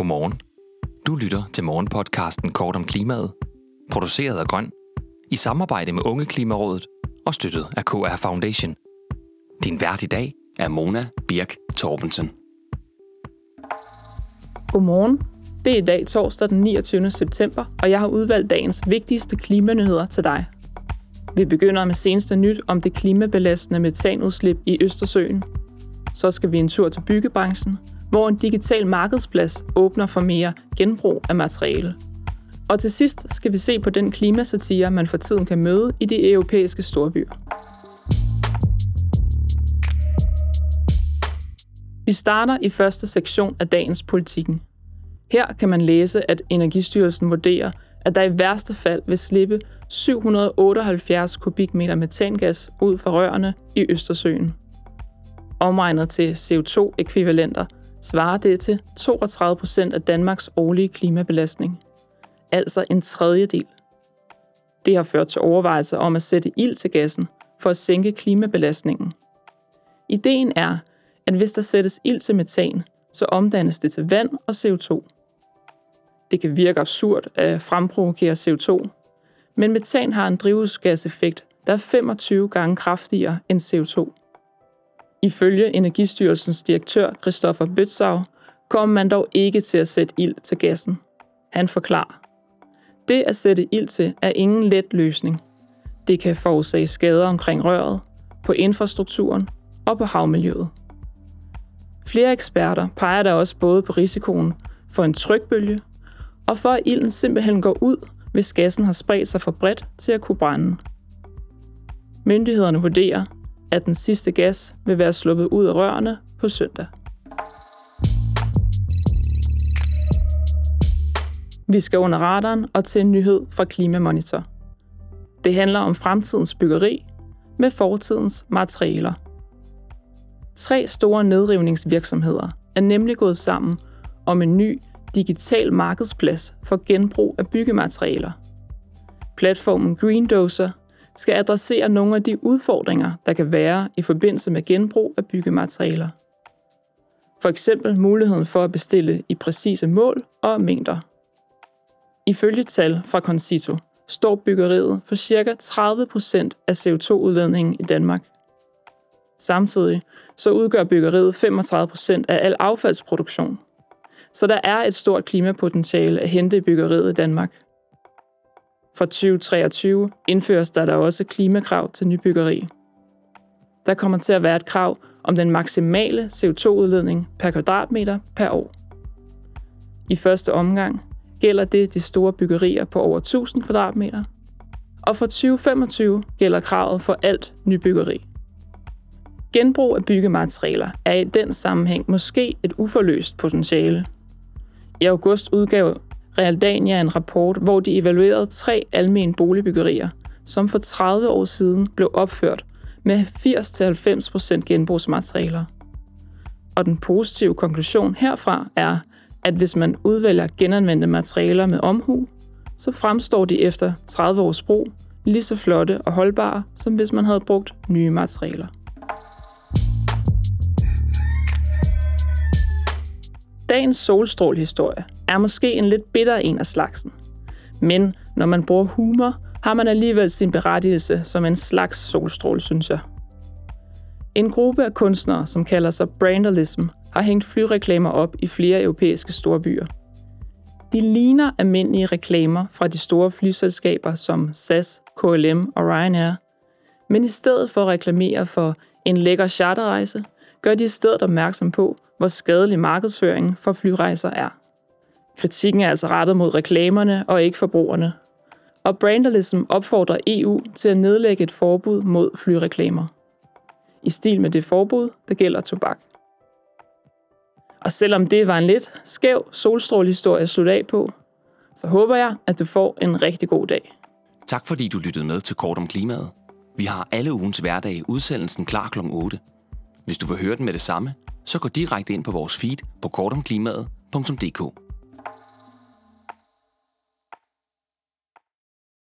Godmorgen. Du lytter til morgenpodcasten Kort om klimaet, produceret af Grøn, i samarbejde med Unge Klimarådet og støttet af KR Foundation. Din vært i dag er Mona Birk Torbensen. Godmorgen. Det er i dag torsdag den 29. september, og jeg har udvalgt dagens vigtigste klimanyheder til dig. Vi begynder med seneste nyt om det klimabelastende metanudslip i Østersøen. Så skal vi en tur til byggebranchen, hvor en digital markedsplads åbner for mere genbrug af materiale. Og til sidst skal vi se på den klimasatire, man for tiden kan møde i de europæiske storbyer. Vi starter i første sektion af dagens politikken. Her kan man læse, at Energistyrelsen vurderer, at der i værste fald vil slippe 778 kubikmeter metangas ud fra rørene i Østersøen. Omregnet til CO2-ekvivalenter svarer det til 32 procent af Danmarks årlige klimabelastning. Altså en tredjedel. Det har ført til overvejelser om at sætte ild til gassen for at sænke klimabelastningen. Ideen er, at hvis der sættes ild til metan, så omdannes det til vand og CO2. Det kan virke absurd at fremprovokere CO2, men metan har en drivhusgaseffekt, der er 25 gange kraftigere end CO2. Ifølge Energistyrelsens direktør Christoffer Bøtsau kommer man dog ikke til at sætte ild til gassen. Han forklarer. Det at sætte ild til er ingen let løsning. Det kan forårsage skader omkring røret, på infrastrukturen og på havmiljøet. Flere eksperter peger der også både på risikoen for en trykbølge og for at ilden simpelthen går ud, hvis gassen har spredt sig for bredt til at kunne brænde. Myndighederne vurderer, at den sidste gas vil være sluppet ud af rørene på søndag. Vi skal under radaren og til en nyhed fra Klimamonitor. Det handler om fremtidens byggeri med fortidens materialer. Tre store nedrivningsvirksomheder er nemlig gået sammen om en ny digital markedsplads for genbrug af byggematerialer. Platformen Greendozer skal adressere nogle af de udfordringer, der kan være i forbindelse med genbrug af byggematerialer. For eksempel muligheden for at bestille i præcise mål og mængder. Ifølge tal fra Concito står byggeriet for ca. 30% af CO2-udledningen i Danmark. Samtidig så udgør byggeriet 35% af al affaldsproduktion. Så der er et stort klimapotentiale at hente i byggeriet i Danmark. Fra 2023 indføres der da også klimakrav til nybyggeri. Der kommer til at være et krav om den maksimale CO2-udledning per kvadratmeter per år. I første omgang gælder det de store byggerier på over 1000 kvadratmeter, og fra 2025 gælder kravet for alt nybyggeri. Genbrug af byggematerialer er i den sammenhæng måske et uforløst potentiale. I august udgav Realdania en rapport, hvor de evaluerede tre almene boligbyggerier, som for 30 år siden blev opført med 80-90% genbrugsmaterialer. Og den positive konklusion herfra er, at hvis man udvælger genanvendte materialer med omhu, så fremstår de efter 30 års brug lige så flotte og holdbare, som hvis man havde brugt nye materialer. Dagens solstrålehistorie er måske en lidt bitter en af slagsen. Men når man bruger humor, har man alligevel sin berettigelse som en slags solstråle, synes jeg. En gruppe af kunstnere, som kalder sig Brandalism, har hængt flyreklamer op i flere europæiske storbyer. De ligner almindelige reklamer fra de store flyselskaber som SAS, KLM og Ryanair, men i stedet for at reklamere for en lækker charterrejse, gør de i stedet opmærksom på, hvor skadelig markedsføring for flyrejser er. Kritikken er altså rettet mod reklamerne og ikke forbrugerne. Og Brandalism opfordrer EU til at nedlægge et forbud mod flyreklamer. I stil med det forbud, der gælder tobak. Og selvom det var en lidt skæv solstrålehistorie at slutte af på, så håber jeg, at du får en rigtig god dag. Tak fordi du lyttede med til Kort om Klimaet. Vi har alle ugens hverdag udsendelsen klar kl. 8. Hvis du vil høre den med det samme, så gå direkte ind på vores feed på kortomklimaet.dk.